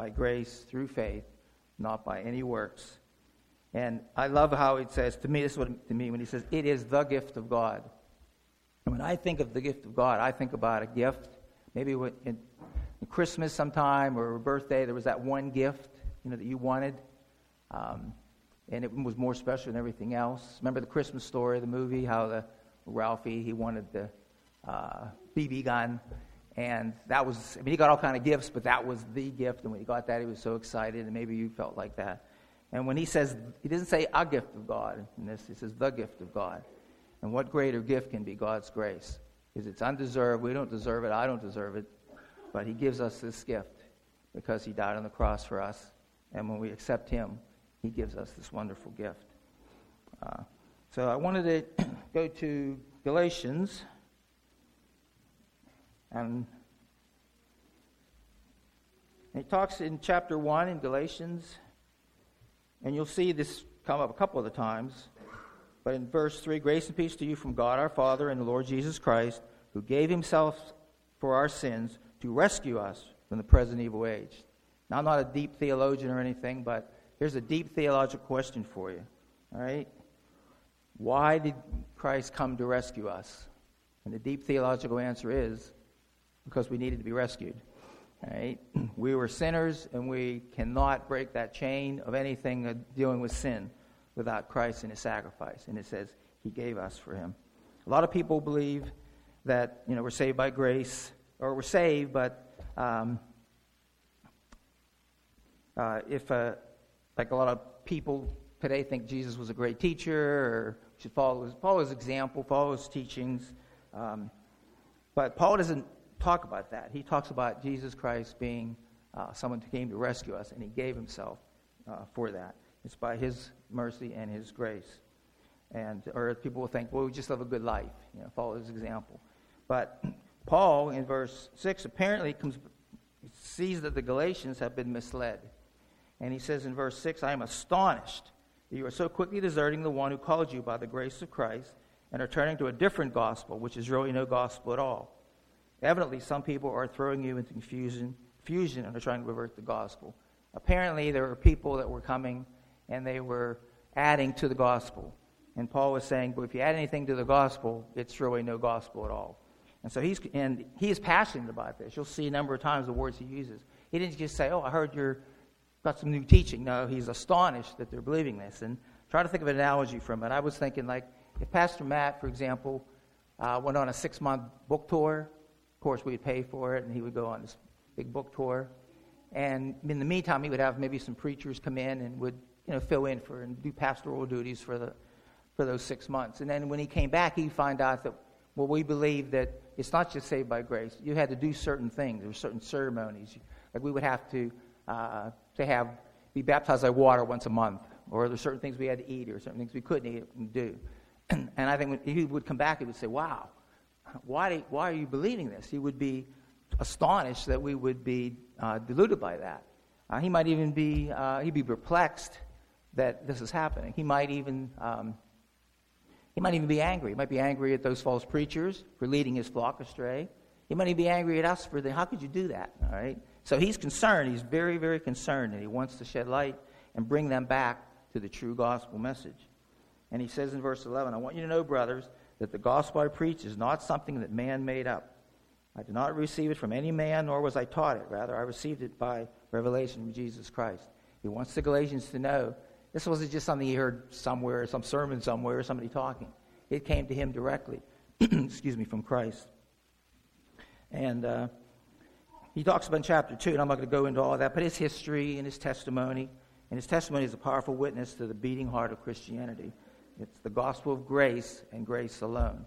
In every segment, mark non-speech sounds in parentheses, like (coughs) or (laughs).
by grace through faith, not by any works. And I love how it says, to me, this is what to me when he says, it is the gift of God. And when I think of the gift of God, I think about a gift. Maybe in Christmas sometime or a birthday, there was that one gift, you know, that you wanted. Um, and it was more special than everything else. Remember the Christmas story, the movie, how the Ralphie, he wanted the uh, BB gun. And that was, I mean, he got all kind of gifts, but that was the gift. And when he got that, he was so excited, and maybe you felt like that. And when he says, he doesn't say a gift of God in this, he says the gift of God. And what greater gift can be God's grace? Because it's undeserved. We don't deserve it. I don't deserve it. But he gives us this gift because he died on the cross for us. And when we accept him, he gives us this wonderful gift. Uh, so I wanted to (clears throat) go to Galatians. And he talks in chapter 1 in Galatians, and you'll see this come up a couple of the times. But in verse 3, grace and peace to you from God our Father and the Lord Jesus Christ, who gave himself for our sins to rescue us from the present evil age. Now, I'm not a deep theologian or anything, but here's a deep theological question for you. All right? Why did Christ come to rescue us? And the deep theological answer is because we needed to be rescued. Right? (clears throat) We were sinners, and we cannot break that chain of anything dealing with sin without Christ and His sacrifice. And it says He gave us for Him. A lot of people believe that you know we're saved by grace, or we're saved, but um, uh, if uh, like a lot of people today think Jesus was a great teacher, or should follow his, follow his example, follow his teachings. Um, but Paul doesn't talk about that. He talks about Jesus Christ being uh, someone who came to rescue us, and he gave himself uh, for that. It's by his mercy and his grace. And, or people will think, well, we just live a good life, you know, follow his example. But (clears throat) Paul, in verse 6, apparently comes, sees that the Galatians have been misled. And he says in verse 6, I am astonished that you are so quickly deserting the one who called you by the grace of Christ and are turning to a different gospel, which is really no gospel at all. Evidently, some people are throwing you into confusion, and are trying to revert the gospel. Apparently, there were people that were coming and they were adding to the gospel. And Paul was saying, but if you add anything to the gospel, it's really no gospel at all. And so he's, and he is passionate about this. You'll see a number of times the words he uses. He didn't just say, oh, I heard you're got some new teaching. No, he's astonished that they're believing this. And try to think of an analogy from it. I was thinking, like, if Pastor Matt, for example, uh, went on a six month book tour of course, we'd pay for it, and he would go on this big book tour. And in the meantime, he would have maybe some preachers come in and would you know, fill in for and do pastoral duties for, the, for those six months. And then when he came back, he'd find out that, well, we believe that it's not just saved by grace. You had to do certain things. There were certain ceremonies. Like we would have to, uh, to have, be baptized by water once a month. Or there's certain things we had to eat or certain things we couldn't eat and do. (clears throat) and I think when he would come back, he would say, wow, why, why are you believing this? He would be astonished that we would be uh, deluded by that. Uh, he might even be, uh, he'd be perplexed that this is happening. He might even, um, he might even be angry. He might be angry at those false preachers for leading his flock astray. He might even be angry at us for the, how could you do that? All right. So he's concerned. He's very, very concerned, and he wants to shed light and bring them back to the true gospel message. And he says in verse 11, I want you to know, brothers, that the gospel I preach is not something that man made up. I did not receive it from any man, nor was I taught it. Rather, I received it by revelation from Jesus Christ. He wants the Galatians to know this wasn't just something he heard somewhere, some sermon somewhere, or somebody talking. It came to him directly, (clears throat) excuse me, from Christ. And uh, he talks about in chapter 2, and I'm not going to go into all that, but his history and his testimony. And his testimony is a powerful witness to the beating heart of Christianity. It's the gospel of grace and grace alone.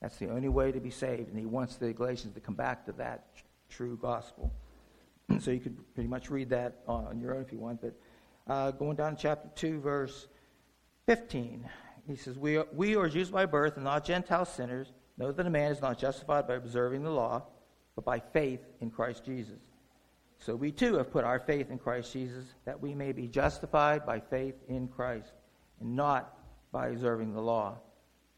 That's the only way to be saved. And he wants the Galatians to come back to that true gospel. (clears throat) so you could pretty much read that on your own if you want. But uh, going down to chapter 2, verse 15, he says, we are, we are Jews by birth and not Gentile sinners. Know that a man is not justified by observing the law, but by faith in Christ Jesus. So we too have put our faith in Christ Jesus, that we may be justified by faith in Christ, and not by observing the law.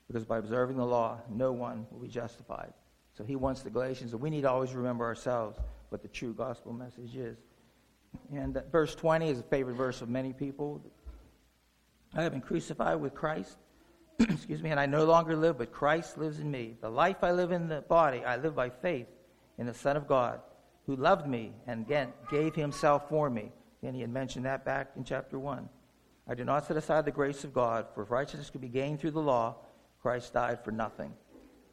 Because by observing the law, no one will be justified. So he wants the Galatians, and we need to always remember ourselves what the true gospel message is. And uh, verse 20 is a favorite verse of many people. I have been crucified with Christ. (clears throat) Excuse me, and I no longer live, but Christ lives in me. The life I live in the body, I live by faith in the Son of God, who loved me and gave himself for me. And he had mentioned that back in chapter 1. I do not set aside the grace of God, for if righteousness could be gained through the law, Christ died for nothing.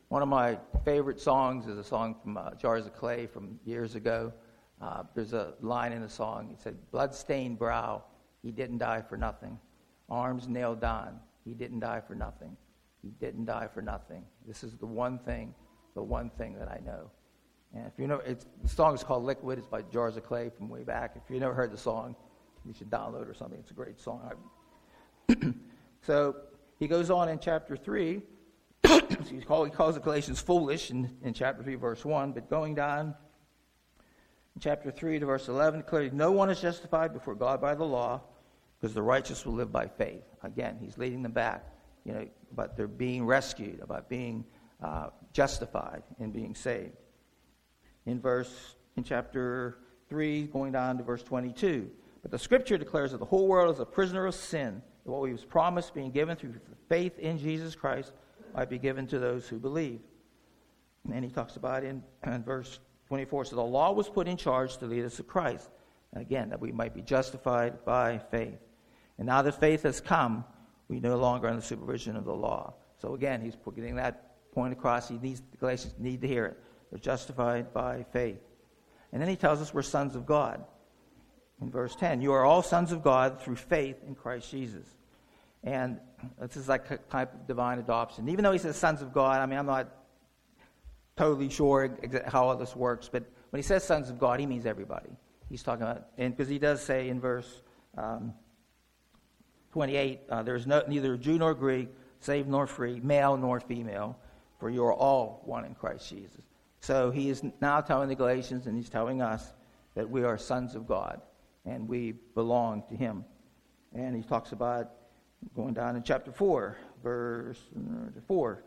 One of my favorite songs is a song from uh, Jars of Clay from years ago. Uh, there's a line in the song. It said, Bloodstained brow, he didn't die for nothing. Arms nailed on, he didn't die for nothing. He didn't die for nothing. This is the one thing, the one thing that I know. And if you know, it's, the song is called Liquid. It's by Jars of Clay from way back. If you've never heard the song, you should download or something. It's a great song. (clears throat) so he goes on in chapter 3. (coughs) he calls the Galatians foolish in, in chapter 3, verse 1. But going down in chapter 3 to verse 11, clearly, no one is justified before God by the law because the righteous will live by faith. Again, he's leading them back, you know, about their being rescued, about being uh, justified and being saved. In verse, in chapter 3, going down to verse 22. But the scripture declares that the whole world is a prisoner of sin, that what was promised being given through faith in Jesus Christ might be given to those who believe. And he talks about in, (clears throat) in verse 24, so the law was put in charge to lead us to Christ. And again, that we might be justified by faith. And now that faith has come, we no longer under the supervision of the law. So again, he's getting that point across. He needs the Galatians need to hear it. They're justified by faith. And then he tells us we're sons of God. In verse 10, you are all sons of God through faith in Christ Jesus. And this is like a type of divine adoption. Even though he says sons of God, I mean, I'm not totally sure how all this works, but when he says sons of God, he means everybody. He's talking about, and because he does say in verse um, 28, uh, there is no, neither Jew nor Greek, slave nor free, male nor female, for you are all one in Christ Jesus. So he is now telling the Galatians and he's telling us that we are sons of God and we belong to him. And he talks about going down in chapter 4, verse 4.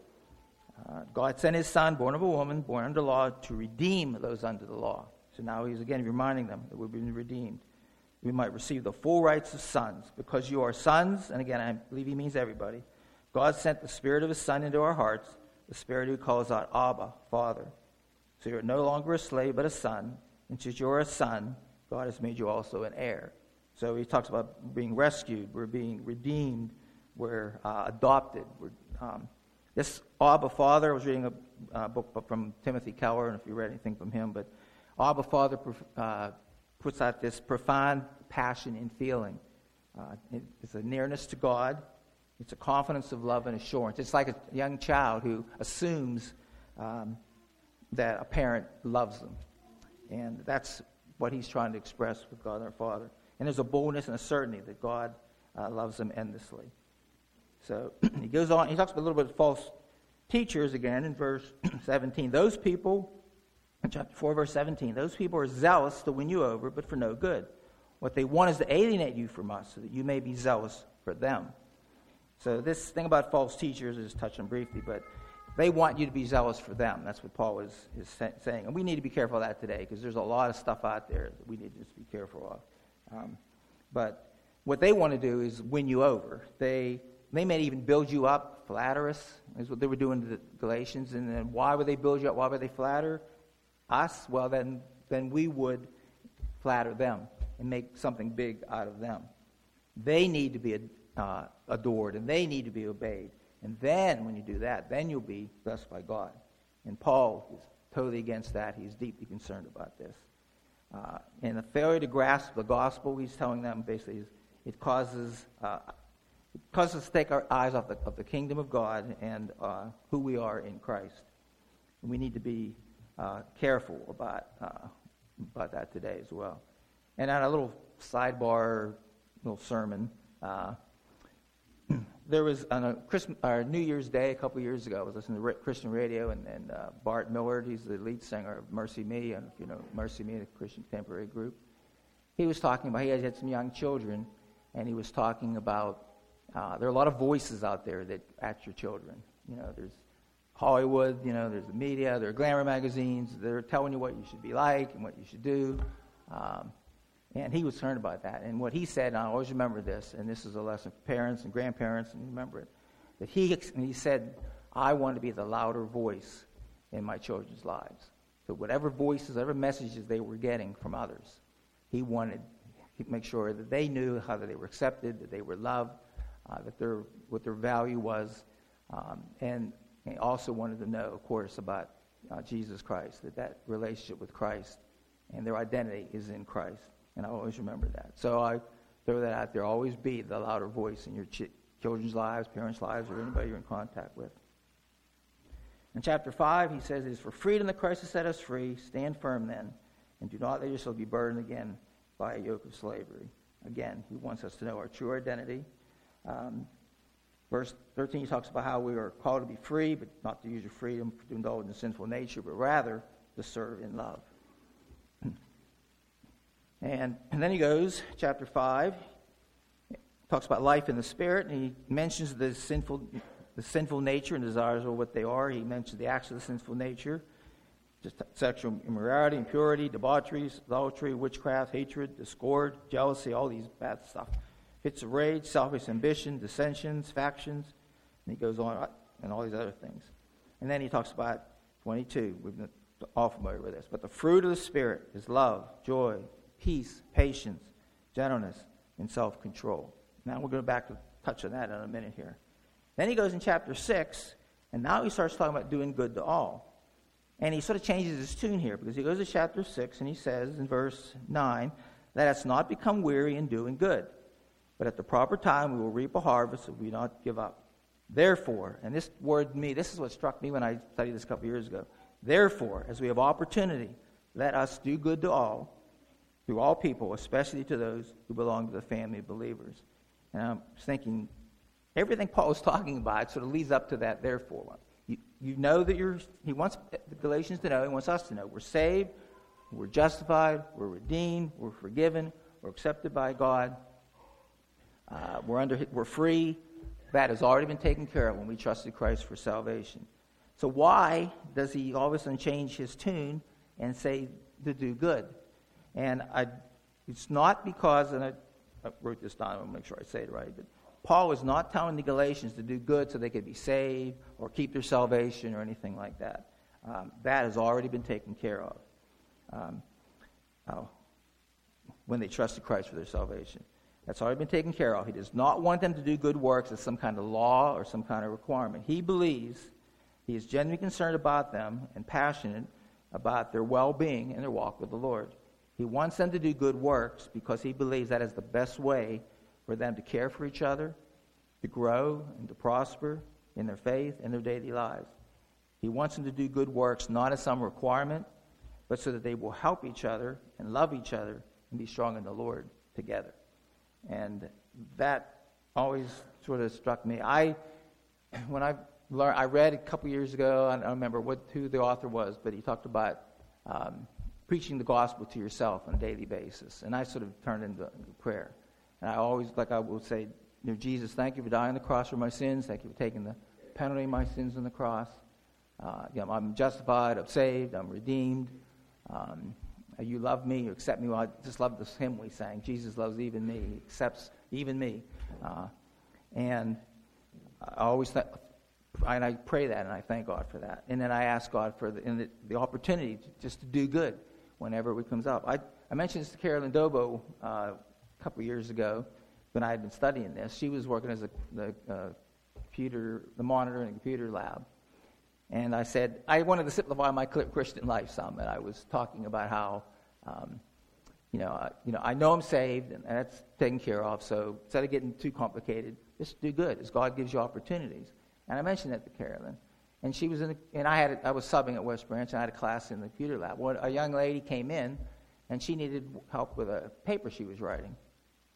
Uh, God sent his son, born of a woman, born under law, to redeem those under the law. So now he's again reminding them that we've been redeemed we might receive the full rights of sons. Because you are sons, and again, I believe he means everybody, God sent the Spirit of his Son into our hearts, the Spirit who calls out, Abba, Father. So you're no longer a slave, but a son. And since you're a son, God has made you also an heir. So he talks about being rescued, we're being redeemed, we're uh, adopted. We're, um, this Abba Father, I was reading a uh, book from Timothy Keller, and if you read anything from him, but Abba Father uh, puts out this profound passion and feeling. Uh, it, it's a nearness to God. It's a confidence of love and assurance. It's like a young child who assumes um, that a parent loves them. And that's what he's trying to express with God our Father. And there's a boldness and a certainty that God uh, loves them endlessly. So (clears throat) he goes on, he talks about a little bit of false teachers again in verse (clears throat) 17. Those people chapter 4, verse 17, those people are zealous to win you over, but for no good. What they want is to alienate you from us so that you may be zealous for them. So, this thing about false teachers is touched on briefly, but they want you to be zealous for them. That's what Paul is, is saying. And we need to be careful of that today because there's a lot of stuff out there that we need to just be careful of. Um, but what they want to do is win you over. They, they may even build you up, flatter us, is what they were doing to the Galatians. And then why would they build you up? Why would they flatter? us, well, then, then we would flatter them and make something big out of them. They need to be uh, adored and they need to be obeyed. And then, when you do that, then you'll be blessed by God. And Paul is totally against that. He's deeply concerned about this. Uh, and the failure to grasp the gospel, he's telling them basically, it causes uh, it causes us to take our eyes off the, of the kingdom of God and uh, who we are in Christ. And we need to be uh, careful about, uh, about that today as well. And on a little sidebar, little sermon, uh, there was on a Christmas, or New Year's Day a couple years ago, I was listening to Christian radio, and, and uh, Bart Millard, he's the lead singer of MercyMe, and you know MercyMe, a Christian contemporary group. He was talking about he had some young children, and he was talking about uh, there are a lot of voices out there that at your children. You know, there's Hollywood, you know, there's the media, there are glamour magazines, they're telling you what you should be like and what you should do. Um, And he was concerned about that. And what he said, and I always remember this, and this is a lesson for parents and grandparents, and remember it, that he, he said, I want to be the louder voice in my children's lives. So whatever voices, whatever messages they were getting from others, he wanted to make sure that they knew how that they were accepted, that they were loved, uh, that their, what their value was, um, and he also wanted to know, of course, about uh, Jesus Christ, that that relationship with Christ and their identity is in Christ. And I always remember that. So I throw that out there. Always be the louder voice in your ch- children's lives, parents' lives, or anybody you're in contact with. In chapter 5, he says, It is for freedom that Christ has set us free. Stand firm then, and do not let yourself be burdened again by a yoke of slavery. Again, he wants us to know our true identity. Um, verse 13, he talks about how we are called to be free, but not to use your freedom to indulge in sinful nature, but rather to serve in love. And, and then he goes, chapter 5, talks about life in the Spirit, and he mentions the sinful, the sinful nature and desires of what they are. He mentions the acts of the sinful nature, just sexual immorality, impurity, debauchery, adultery, witchcraft, hatred, discord, jealousy, all these bad stuff. Fits of rage, selfish ambition, dissensions, factions, and he goes on, uh, and all these other things. And then he talks about 22. We've been all familiar with this. But the fruit of the Spirit is love, joy, peace, patience, gentleness, and self control. Now we're going to back to touch on that in a minute here. Then he goes in chapter 6, and now he starts talking about doing good to all. And he sort of changes his tune here because he goes to chapter 6 and he says in verse 9, Let us not become weary in doing good, but at the proper time we will reap a harvest if we not give up. Therefore, and this word me, this is what struck me when I studied this a couple years ago. Therefore, as we have opportunity, let us do good to all, to all people, especially to those who belong to the family of believers. And I'm thinking, everything Paul is (laughs) talking about sort of leads up to that therefore one. You, you know that you're, he wants the Galatians to know, he wants us to know. We're saved, we're justified, we're redeemed, we're forgiven, we're accepted by God, uh, we're, under, we're free. That has already been taken care of when we trusted Christ for salvation. So why does he all of a sudden change his tune and say to do good? And I, it's not because, and I, I wrote this down, I want to make sure I say it right, but Paul was not telling the Galatians to do good so they could be saved or keep their salvation or anything like that. Um, that has already been taken care of um, when they trusted Christ for their salvation. That's already been taken care of. He does not want them to do good works as some kind of law or some kind of requirement. He believes he is genuinely concerned about them and passionate about their well being and their walk with the Lord. He wants them to do good works because he believes that is the best way for them to care for each other, to grow, and to prosper in their faith and their daily lives. He wants them to do good works not as some requirement, but so that they will help each other and love each other and be strong in the Lord together. And that always sort of struck me. I, (clears throat) when I learned, I read a couple years ago, I don't remember what, who the author was, but he talked about um, preaching the gospel to yourself on a daily basis. And I sort of turned into prayer. And I always, like I would say, you know, Jesus, thank you for dying on the cross for my sins. Thank you for taking the penalty of my sins on the cross. Uh, you know, I'm justified, I'm saved, I'm redeemed. Um, you love me, you accept me. Well, I just love this hymn we sang. Jesus loves even me, he accepts even me. Uh, and I always th- and I pray that and I thank God for that. And then I ask God for the, the, the opportunity to, just to do good whenever it comes up. I, I mentioned this to Carolyn Dobo uh, a couple years ago when I had been studying this. She was working as a the, uh, computer, the monitor in a computer lab. And I said, I wanted to simplify my Christian life some. And I was talking about how, um, you, know, you know, I know I'm saved and that's taken care of. So instead of getting too complicated, just do good as God gives you opportunities. And I mentioned that to Carolyn. And she was in, the, and I had, I was subbing at West Branch, and I had a class in the computer lab. Well, a young lady came in, and she needed help with a paper she was writing.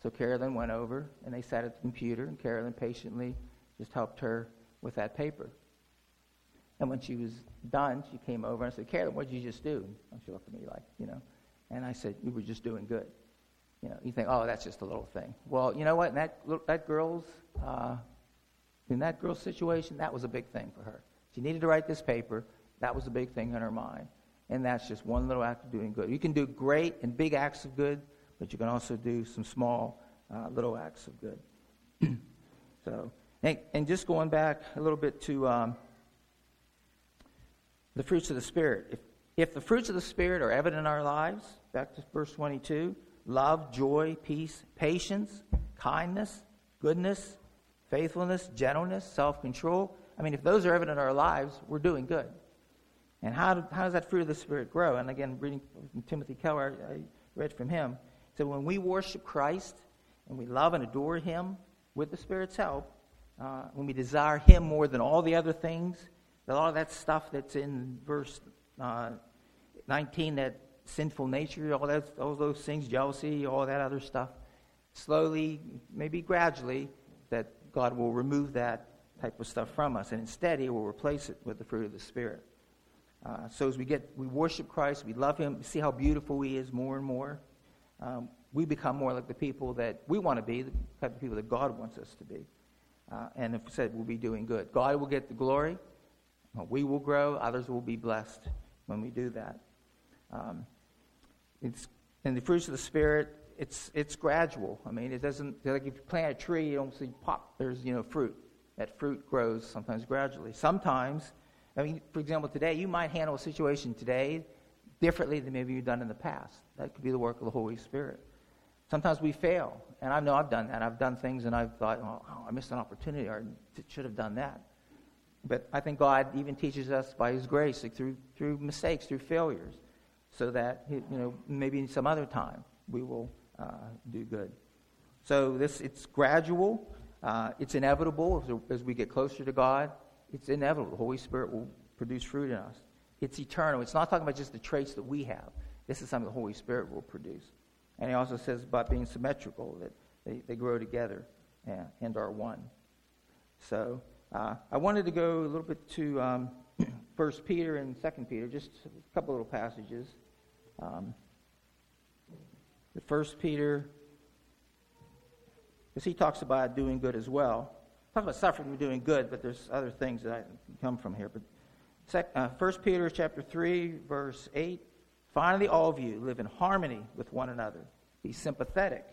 So Carolyn went over, and they sat at the computer, and Carolyn patiently just helped her with that paper. And when she was done, she came over and I said, Carolyn, what did you just do? And she looked at me like, you know. And I said, you were just doing good. You know, you think, oh, that's just a little thing. Well, you know what? That, that girl's, uh, in that girl's situation, that was a big thing for her. She needed to write this paper. That was the big thing in her mind. And that's just one little act of doing good. You can do great and big acts of good, but you can also do some small uh, little acts of good. (clears throat) so, and, and, just going back a little bit to um, the fruits of the Spirit. If, if the fruits of the Spirit are evident in our lives, back to verse 22 love, joy, peace, patience, kindness, goodness, faithfulness, gentleness, self control. I mean, if those are evident in our lives, we're doing good. And how, do, how does that fruit of the Spirit grow? And again, reading from Timothy Keller, I read from him. So when we worship Christ and we love and adore Him with the Spirit's help, uh, when we desire Him more than all the other things, a lot of that stuff that's in verse uh, 19, that sinful nature, all, that, all those things, jealousy, all that other stuff, slowly, maybe gradually, that God will remove that type of stuff from us, and instead He will replace it with the fruit of the Spirit. Uh, so as we get, we worship Christ, we love Him, see how beautiful He is more and more. Um, we become more like the people that we want to be, the type of people that God wants us to be. Uh, and if we said, we'll be doing good. God will get the glory. We will grow. Others will be blessed when we do that. Um, it's in the fruits of the Spirit. It's it's gradual. I mean, it doesn't like if you plant a tree, you don't see pop. There's you know fruit. That fruit grows sometimes gradually. Sometimes, I mean, for example, today you might handle a situation today differently than maybe you've done in the past. That could be the work of the Holy Spirit. Sometimes we fail, and I know I've done that. I've done things, and I've thought, oh, I missed an opportunity, or should have done that. But I think God even teaches us by His grace, like through through mistakes, through failures, so that you know maybe in some other time we will uh, do good. So this it's gradual, uh, it's inevitable as, we get closer to God. It's inevitable. The Holy Spirit will produce fruit in us. It's eternal. It's not talking about just the traits that we have. This is something the Holy Spirit will produce. And he also says about being symmetrical, that they, they grow together and, and are one. So uh, I wanted to go a little bit to um, (clears throat) 1 Peter and 2 Peter, just a couple little passages. Um, the 1 Peter, because he talks about doing good as well. Talks about suffering and doing good, but there's other things that come from here. But uh, 1 Peter chapter 3, verse 8. Finally, all of you live in harmony with one another. Be sympathetic.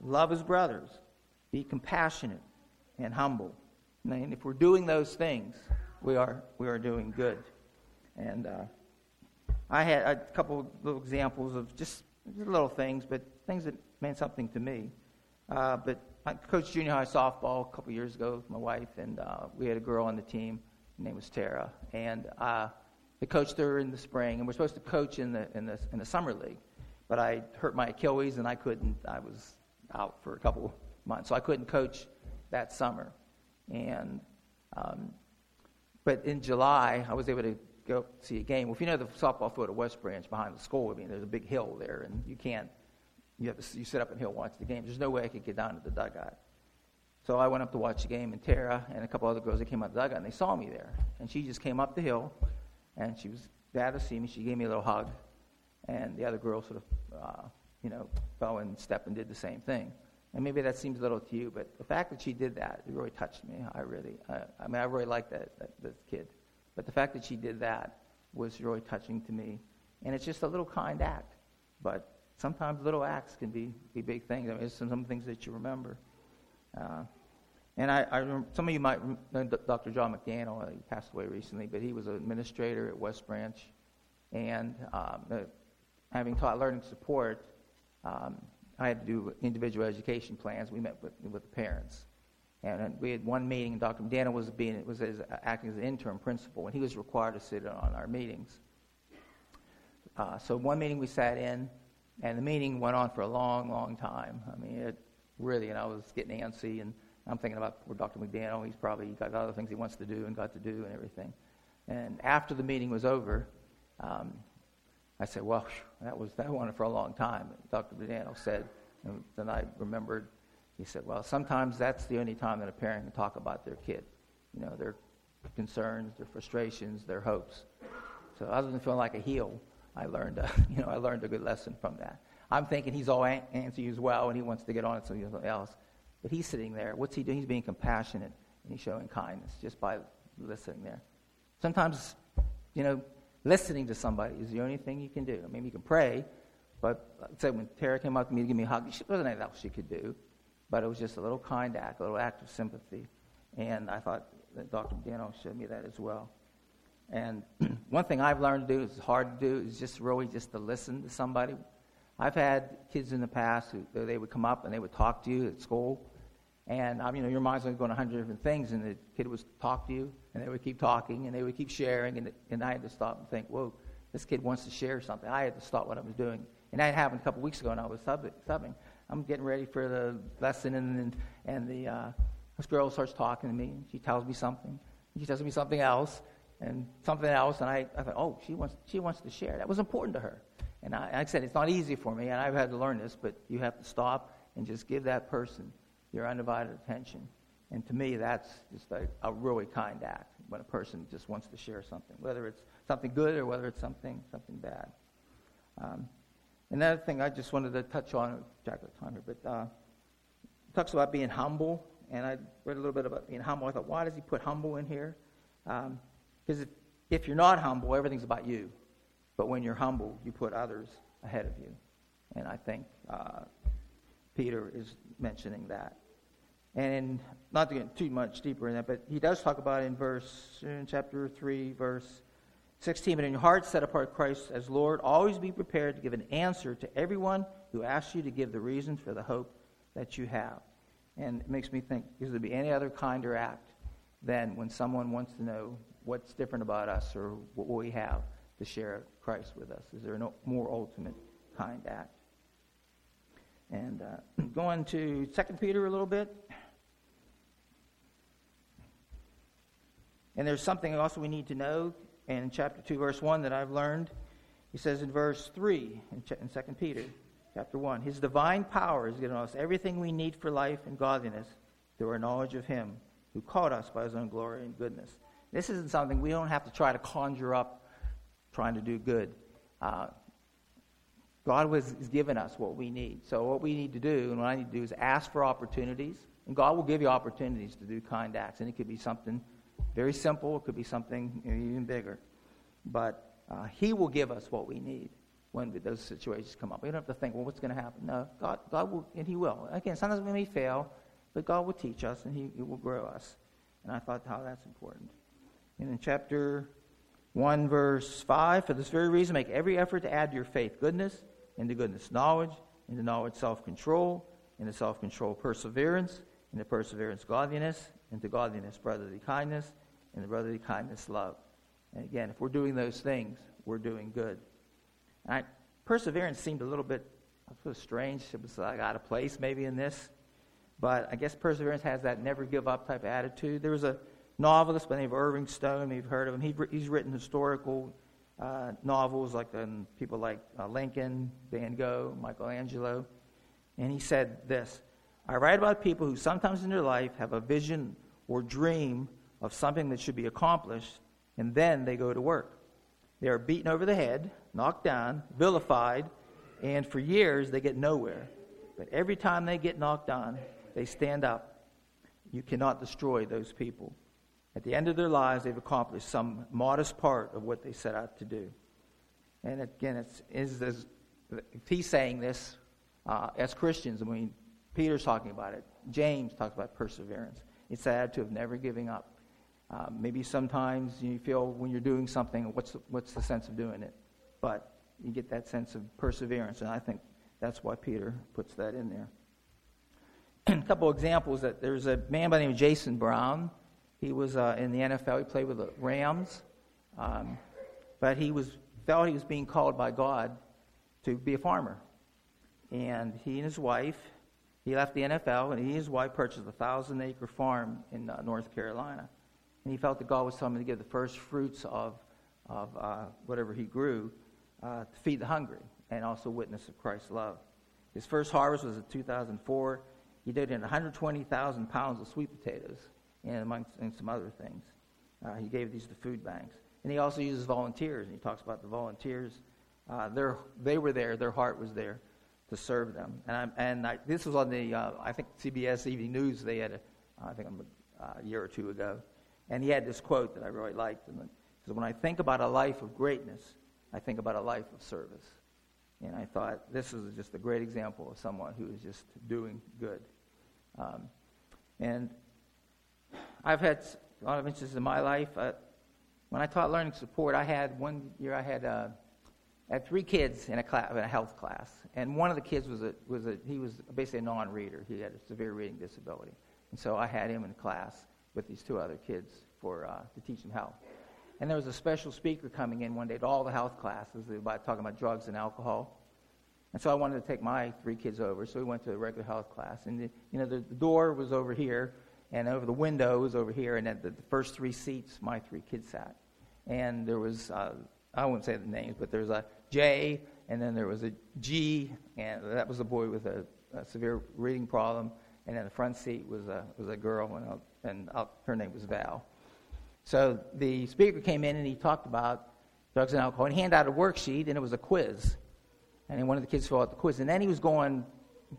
Love as brothers. Be compassionate and humble and if we're doing those things, we are, we are doing good. And uh, I had a couple little examples of just little things, but things that meant something to me. Uh, but I coached junior high softball a couple years ago with my wife, and uh, we had a girl on the team. Her name was Tara, and uh, I coached her in the spring, and we're supposed to coach in the in the in the summer league. But I hurt my Achilles, and I couldn't. I was out for a couple months, so I couldn't coach that summer. And um, but in July, I was able to go see a game. Well, if you know the softball field at West Branch behind the school, I mean, there's a big hill there, and you can't. You have to you sit up and he'll watch the game. There's no way I could get down to the dugout. So I went up to watch the game, and Tara and a couple other girls, that came out the dugout, and they saw me there. And she just came up the hill, and she was glad to see me. She gave me a little hug, and the other girl sort of, uh, you know, fell and stepped and did the same thing. And maybe that seems little to you, but the fact that she did that, it really touched me. I really, I, I mean, I really liked that, that, that kid. But the fact that she did that was really touching to me. And it's just a little kind act. But sometimes little acts can be, be big things. I mean, some, some things that you remember. Uh, and I, I remember, some of you might know Dr. John McDaniel. He passed away recently, but he was an administrator at West Branch. And um, uh, having taught learning support, um, I had to do individual education plans. We met with, with the parents. And we had one meeting, and Dr. McDaniel was, being, was as, acting as an interim principal, and he was required to sit in on our meetings. Uh, so one meeting we sat in, and the meeting went on for a long, long time. I mean, it really, and I was getting antsy, and I'm thinking about poor Dr. McDaniel. He's probably got other things he wants to do and got to do and everything. And after the meeting was over, um, I said, well, (laughs) that was that went on for a long time. Dr. Badano said, and then I remembered, he said, well, sometimes that's the only time that a parent can talk about their kid, you know, their concerns, their frustrations, their hopes. So other than feeling like a heel, I learned, a, (laughs) you know, I learned a good lesson from that. I'm thinking he's all antsy as well, and he wants to get on to something else. But he's sitting there. What's he doing? He's being compassionate, and he's showing kindness just by listening there. Sometimes, you know, listening to somebody is the only thing you can do. I mean, you can pray, But like said when Tara came up to me to give me a hug, she wasn't anything else she could do, but it was just a little kind act, a little act of sympathy. And I thought that Dr. Dano showed me that as well. And (clears throat) one thing I've learned to do is hard to do is just really just to listen to somebody. I've had kids in the past who they would come up and they would talk to you at school, and um, you know your mind's going to a hundred different things, and the kid would talk to you, and they would keep talking, and they would keep sharing, and, and I had to stop and think, whoa, this kid wants to share something. I had to stop what I was doing, and that happened a couple weeks ago, and I was subbing. subbing. I'm getting ready for the lesson, and and, and the uh, this girl starts talking to me, and she tells me something, she tells me something else, and something else, and I, I thought, oh, she wants, she wants to share. That was important to her. And I, I said, it's not easy for me, and I've had to learn this, but you have to stop and just give that person your undivided attention. And to me, that's just a, a really kind act when a person just wants to share something, whether it's something good or whether it's something, something bad. Um, another thing I just wanted to touch on, Jack, time here, but uh, talks about being humble, and I read a little bit about being humble. I thought, why does he put humble in here? Um, because if, if you're not humble, everything's about you. But when you're humble, you put others ahead of you. And I think uh, Peter is mentioning that. And in, not to get too much deeper in that, but he does talk about in verse, in chapter 3, verse 16, but in your heart set apart Christ as Lord, always be prepared to give an answer to everyone who asks you to give the reasons for the hope that you have. And it makes me think, is there be any other kinder act than when someone wants to know what's different about us or what we have to share Christ with us? Is there a no, more ultimate kind act? And uh, (clears throat) going to 2 Peter a little bit. And there's something also we need to know and in chapter 2, verse 1 that I've learned. He says in verse 3 in 2 Peter chapter 1 His divine power has given us everything we need for life and godliness through our knowledge of Him who called us by His own glory and goodness. This isn't something we don't have to try to conjure up trying to do good. Uh, God has given us what we need. So, what we need to do, and what I need to do, is ask for opportunities. And God will give you opportunities to do kind acts. And it could be something very simple, it could be something even bigger. But uh, He will give us what we need when those situations come up. We don't have to think, well, what's going to happen? No, God, God will, and He will. Again, sometimes we may fail, but God will teach us and He, he will grow us. And I thought how that's important. And in chapter 1, verse 5, for this very reason, make every effort to add to your faith goodness, into goodness knowledge, into knowledge self control, into self control perseverance, into perseverance godliness, into godliness brotherly kindness, into brotherly kindness love. And again, if we're doing those things, we're doing good. And I, perseverance seemed a little bit sort of strange. It was like out of place maybe in this. But I guess perseverance has that never give up type attitude. There was a novelist by the name of Irving Stone. You've heard of him. He, he's written historical uh, novels like um, people like uh, Lincoln, Van Gogh, Michelangelo. And he said this I write about people who sometimes in their life have a vision or dream of something that should be accomplished, and then they go to work. They are beaten over the head, knocked down, vilified, and for years they get nowhere. But every time they get knocked down, they stand up. You cannot destroy those people. At the end of their lives, they've accomplished some modest part of what they set out to do. And again, it's, is this, he's saying this uh, as Christians. I mean, Peter's talking about it. James talks about perseverance. It's the attitude of never giving up. Uh, maybe sometimes you feel when you're doing something, what's the, what's the sense of doing it? But you get that sense of perseverance, and I think that's why Peter puts that in there. (clears throat) a couple examples that there's a man by the name of Jason Brown he was uh, in the NFL. He played with the Rams, um, but he was felt he was being called by God to be a farmer. And he and his wife, he left the NFL, and he and his wife purchased a thousand acre farm in uh, North Carolina. And he felt that God was telling him to give the first fruits of, of uh, whatever he grew uh, to feed the hungry and also witness of Christ's love. His first harvest was in 2004. He did in 120,000 pounds of sweet potatoes and among and some other things. Uh, he gave these to food banks. And he also uses volunteers, and he talks about the volunteers. Uh, they were there, their heart was there to serve them. And, I, and I, this was on the, uh, I think, CBS Evening News. They had, a, I think, a, a year or two ago. And he had this quote that I really liked. And it says, When I think about a life of greatness, I think about a life of service. And I thought, this is just a great example of someone who is just doing good. Um, and I've had a lot of instances in my life. Uh, when I taught learning support, I had one year I had uh, had three kids in a class, in a health class, and one of the kids was a was a he was basically a non-reader. He had a severe reading disability, and so I had him in class with these two other kids for uh, to teach them health. And there was a special speaker coming in one day to all the health classes about talking about drugs and alcohol. And so I wanted to take my three kids over, so we went to a regular health class. And the, you know, the, the door was over here, and over the window was over here, and at the, first three seats, my three kids sat. And there was, uh, I won't say the names, but there's a J, and then there was a G, and that was a boy with a, a severe reading problem. And in the front seat was a was a girl, and, i and i her name was Val. So the speaker came in and he talked about drugs and alcohol, and he handed out a worksheet, and it was a quiz. And one of the kids filled out the quiz, and then he was going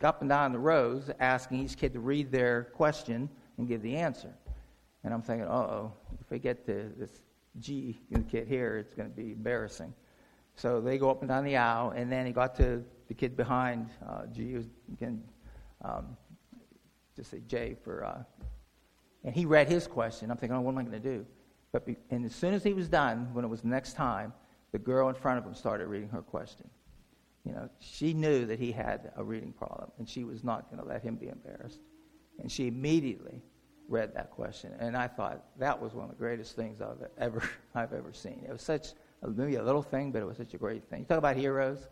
up and down the rows asking each kid to read their question and give the answer. And I'm thinking, oh, if we get to this G kid here, it's going to be embarrassing. So they go up and down the aisle, and then he got to the kid behind uh, G, who can um, just say J for, uh, and he read his question. I'm thinking, oh, what am I going to do? But be, and as soon as he was done, when it was next time, the girl in front of him started reading her question. You know, she knew that he had a reading problem, and she was not going to let him be embarrassed. And she immediately read that question, and I thought that was one of the greatest things I've ever (laughs) I've ever seen. It was such a, maybe a little thing, but it was such a great thing. You talk about heroes.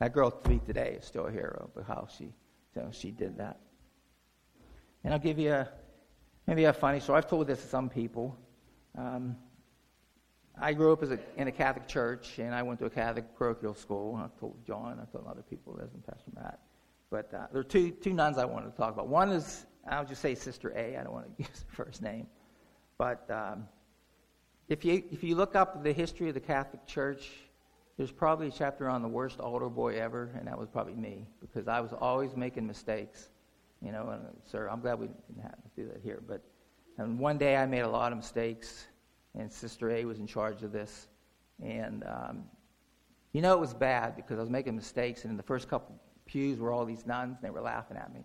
That girl to me today is still a hero, but how she you know, she did that. And I'll give you a, maybe a funny story. I've told this to some people. Um, I grew up as a, in a Catholic church, and I went to a Catholic parochial school. I've told John, I've told other people, as in Pastor Matt. But uh, there are two, two nuns I wanted to talk about. One is, I'll just say Sister A. I don't want to (laughs) use her first name. But um, if, you, if you look up the history of the Catholic Church, there's probably a chapter on the worst altar boy ever, and that was probably me, because I was always making mistakes. You know, and, sir, I'm glad we didn't have to do that here. But and one day I made a lot of mistakes, and Sister A was in charge of this. And, um, you know, it was bad because I was making mistakes, and in the first couple pews were all these nuns, and they were laughing at me.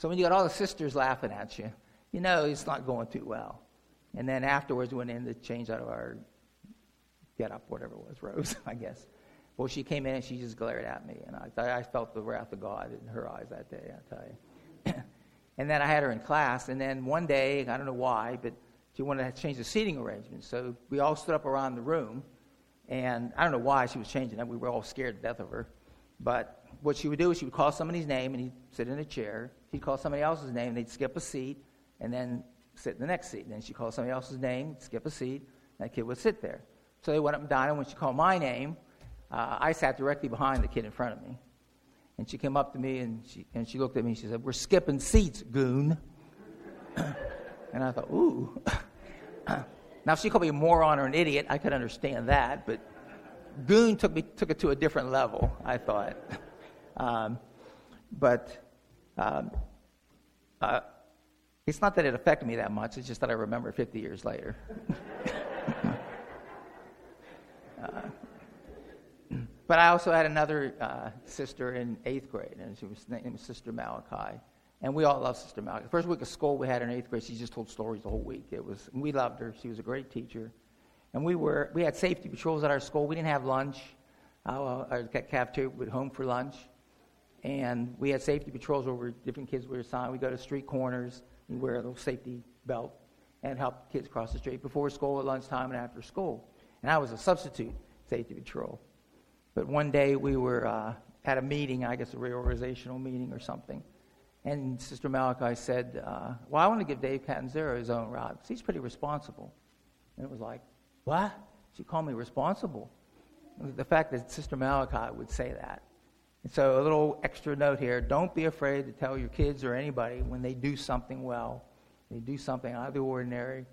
So when you got all the sisters laughing at you, you know it's not going too well. And then afterwards, we went in to change out of our get up, whatever it was, (laughs) Rose, I guess. Well, she came in and she just glared at me, and I, I felt the wrath of God in her eyes that day, I tell you. (clears throat) and then I had her in class, and then one day, I don't know why, but she wanted to change the seating arrangement. So we all stood up around the room, and I don't know why she was changing that. We were all scared to death of her. But what she would do is she would call somebody's name, and he'd sit in a chair. He'd call somebody else's name, and they'd skip a seat, and then sit in the next seat. And then she'd call somebody else's name, skip a seat, and that kid would sit there. So they went up and down, and when she called my name, uh, I sat directly behind the kid in front of me. And she came up to me and she, and she looked at me and she said, We're skipping seats, goon. (coughs) and I thought, Ooh. (coughs) now, if she called me a moron or an idiot, I could understand that, but goon took, me, took it to a different level, I thought. (laughs) Um, but um, uh, it's not that it affected me that much, it's just that I remember 50 years later. (laughs) uh, but I also had another uh, sister in eighth grade, and she was named Sister Malachi. And we all love Sister Malachi. The first week of school we had in eighth grade, she just told stories the whole week. It was, we loved her. She was a great teacher. And we, were, we had safety patrols at our school. We didn't have lunch. Uh, our cafeteria would home for lunch. And we had safety patrols over different kids we were assigned. We go to street corners and wear a little safety belt and help kids cross the street before school, at lunchtime, and after school. And I was a substitute safety patrol. But one day we were uh, at a meeting, I guess a reorganizational meeting or something, and Sister Malachi said, uh, Well, I want to give Dave Catanzaro his own rod because he's pretty responsible. And it was like, What? She called me responsible. The fact that Sister Malachi would say that. So, a little extra note here don't be afraid to tell your kids or anybody when they do something well, they do something out of the ordinary.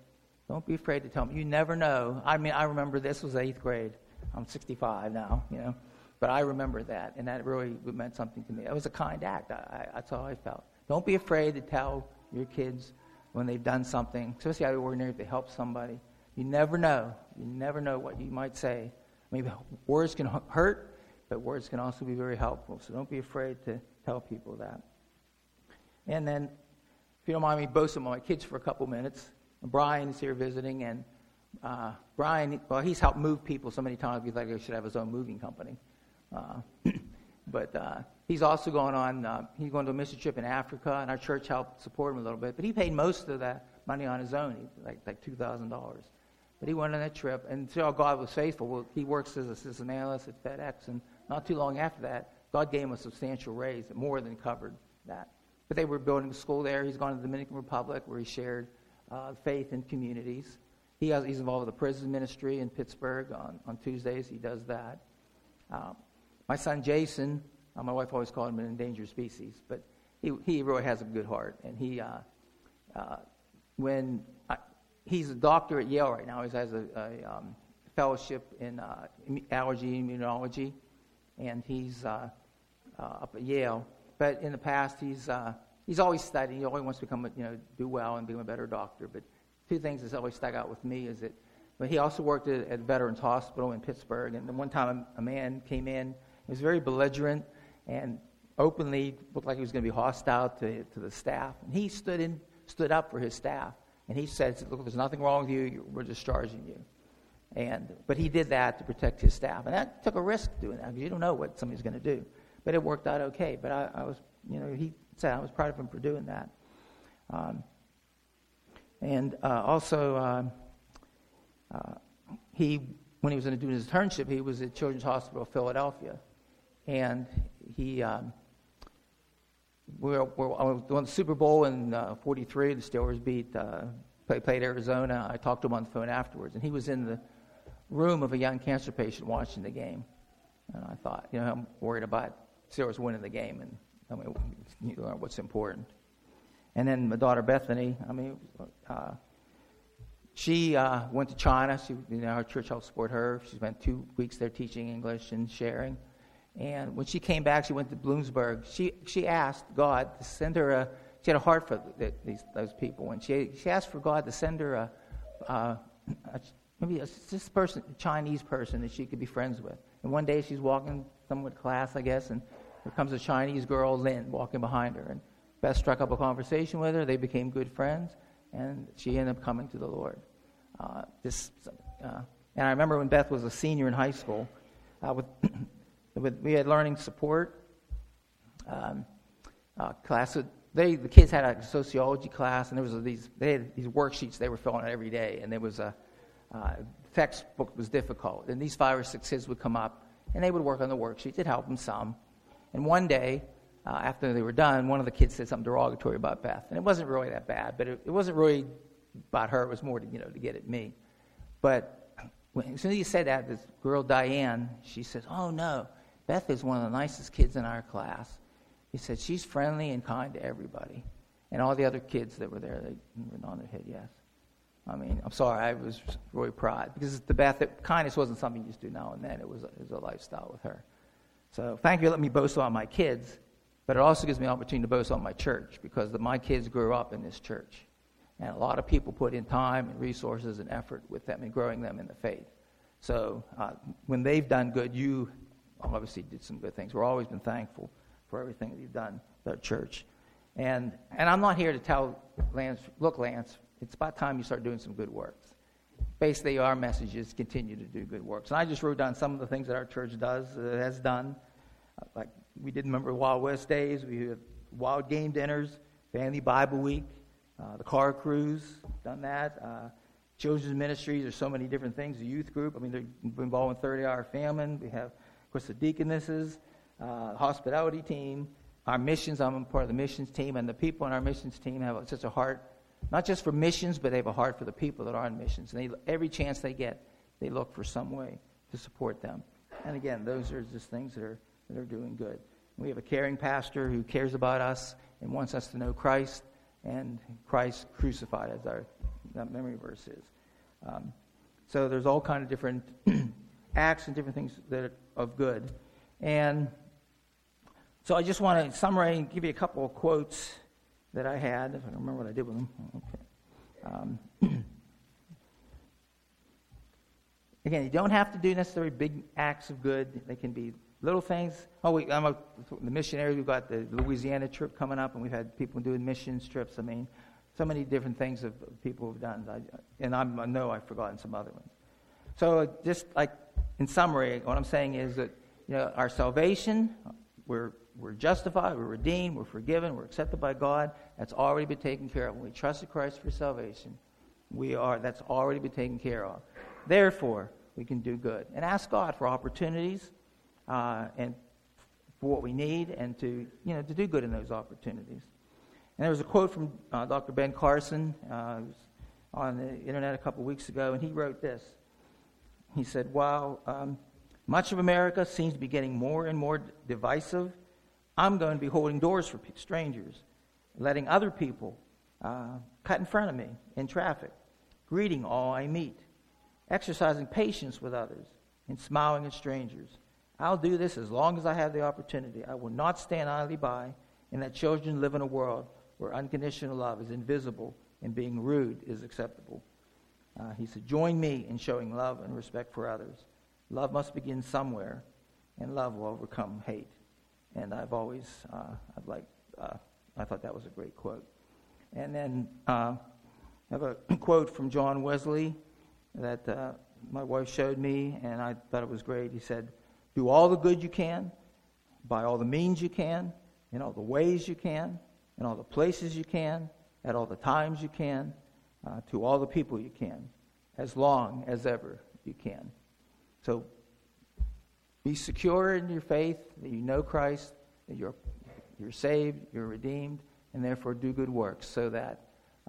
Don't be afraid to tell them. You never know. I mean, I remember this was eighth grade. I'm 65 now, you know. But I remember that, and that really meant something to me. It was a kind act. I, I, that's how I felt. Don't be afraid to tell your kids when they've done something, especially out of the ordinary, if they help somebody. You never know. You never know what you might say. Maybe words can hurt, but words can also be very helpful. So don't be afraid to tell people that. And then, if you don't mind me boasting about my kids for a couple minutes, Brian is here visiting, and uh, Brian, well, he's helped move people so many times. We thought he should have his own moving company. Uh, (clears throat) but uh, he's also going on. Uh, he's going to a mission trip in Africa, and our church helped support him a little bit. But he paid most of that money on his own, like like two thousand dollars. But he went on that trip, and so God was faithful. Well, he works as a system analyst at FedEx, and not too long after that, God gave him a substantial raise that more than covered that. But they were building a school there. He's gone to the Dominican Republic, where he shared uh, faith in communities. He has, he's involved with the prison ministry in Pittsburgh. On, on Tuesdays, he does that. Um, my son Jason, uh, my wife always called him an endangered species, but he, he really has a good heart. And he, uh, uh, when I, he's a doctor at Yale right now, he has a, a um, fellowship in uh, allergy immunology, and he's uh, uh, up at Yale. But in the past, he's uh, he's always studying. He always wants to become, a, you know, do well and become a better doctor. But two things that's always stuck out with me is that but he also worked at, at Veterans Hospital in Pittsburgh. And one time a, a man came in, he was very belligerent and openly looked like he was going to be hostile to, to the staff. And he stood, in, stood up for his staff. And he said, Look, there's nothing wrong with you. We're discharging you. And, but he did that to protect his staff. And that took a risk doing that because you don't know what somebody's going to do. But it worked out okay. But I, I was, you know, he said I was proud of him for doing that. Um, and uh, also, um, uh, he, when he was doing his internship, he was at Children's Hospital of Philadelphia. And he, um, we were, we were the Super Bowl in uh, 43. The Steelers beat, uh, play, played Arizona. I talked to him on the phone afterwards. And he was in the room of a young cancer patient watching the game. And I thought, you know, I'm worried about Steelers winning the game. And I mean, you know, what's important. And then my daughter Bethany, I mean, uh, she uh, went to China. She, you know, our church helped support her. She spent two weeks there teaching English and sharing. And when she came back, she went to Bloomsburg. She, she asked God to send her a, she had a heart for the, these, those people. And she, she asked for God to send her a, uh, a maybe a, this person, Chinese person that she could be friends with. And one day she's walking some with class, I guess, and there comes a Chinese girl, Lynn, walking behind her. And Beth struck up a conversation with her. They became good friends, and she ended up coming to the Lord. Uh, this, uh, and I remember when Beth was a senior in high school, uh, with, (coughs) with, we had learning support um, uh, class. They, the kids had a sociology class, and there was these they had these worksheets they were filling out every day, and there was a uh, textbook was difficult, and these five or six kids would come up, and they would work on the worksheets. It helped them some. And one day, uh, after they were done, one of the kids said something derogatory about Beth, and it wasn't really that bad, but it, it wasn't really about her. It was more to, you know, to get at me. But when, as soon as he said that, this girl, Diane, she says, Oh, no, Beth is one of the nicest kids in our class. He said, She's friendly and kind to everybody. And all the other kids that were there, they were on their head, yes. I mean, I'm sorry, I was really proud because the Beth, it, kindness wasn't something you just do now and then. It was, it was a lifestyle with her. So thank you letting me boast about my kids, but it also gives me an opportunity to boast on my church because the, my kids grew up in this church. And a lot of people put in time and resources and effort with them and growing them in the faith. So uh, when they've done good, you obviously did some good things. We've always been thankful for everything that you've done our church. And, and I'm not here to tell Lanse, look, Lanse, it's about time you start doing some good works. Basically, our message is continue to do good works. And I just wrote down some of the things that our church does, uh, has done. Uh, like we did remember Wild West Days, we had Wild Game Dinners, Family Bible Week, uh, the car cruise, done that. Uh, children's ministries, there's so many different things. The youth group, I mean, they're involved in 30 hour famine. We have, of course, the deaconesses, uh, hospitality team, our missions. I'm part of the missions team, and the people on our missions team have such a heart, not just for missions, but they have a heart for the people that are on missions. And they, every chance they get, they look for some way to support them. And again, those are just things that are, that are doing good. We have a caring pastor who cares about us and wants us to know Christ and Christ crucified, as our that memory verse is. Um, so there's all kind of different (clears throat) acts and different things that are of good. And so I just want to summarize and give you a couple of quotes that I had. I don't remember what I did with them. Okay. Um, (clears throat) again, you don't have to do necessarily big acts of good. They can be little things. Oh, we, I'm a, the missionaries. We've got the Louisiana trip coming up, and we've had people doing missions trips. I mean, so many different things of people have done. I, and I'm, I know I've forgotten some other ones. So, just like in summary, what I'm saying is that you know our salvation, we're we're justified, we're redeemed, we're forgiven, we're accepted by God. That's already been taken care of. When we trusted Christ for salvation, we are that's already been taken care of. Therefore, we can do good and ask God for opportunities uh, and for what we need and to you know to do good in those opportunities. And there was a quote from uh, Dr. Ben Carson uh, on the internet a couple weeks ago, and he wrote this. He said, "While um, much of America seems to be getting more and more divisive." I'm going to be holding doors for strangers, letting other people uh, cut in front of me in traffic, greeting all I meet, exercising patience with others, and smiling at strangers. I'll do this as long as I have the opportunity. I will not stand idly by and let children live in a world where unconditional love is invisible and being rude is acceptable. Uh, he said, Join me in showing love and respect for others. Love must begin somewhere, and love will overcome hate. And I've always, uh, I've like, uh, I thought that was a great quote. And then uh, I have a (clears throat) quote from John Wesley that uh, my wife showed me, and I thought it was great. He said, Do all the good you can, by all the means you can, in all the ways you can, in all the places you can, at all the times you can, uh, to all the people you can, as long as ever you can. So be secure in your faith, that you know Christ, that you're, you're saved, you're redeemed, and therefore do good works so that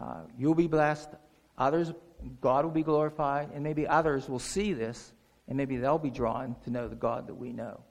uh, you'll be blessed, others, God will be glorified, and maybe others will see this, and maybe they'll be drawn to know the God that we know.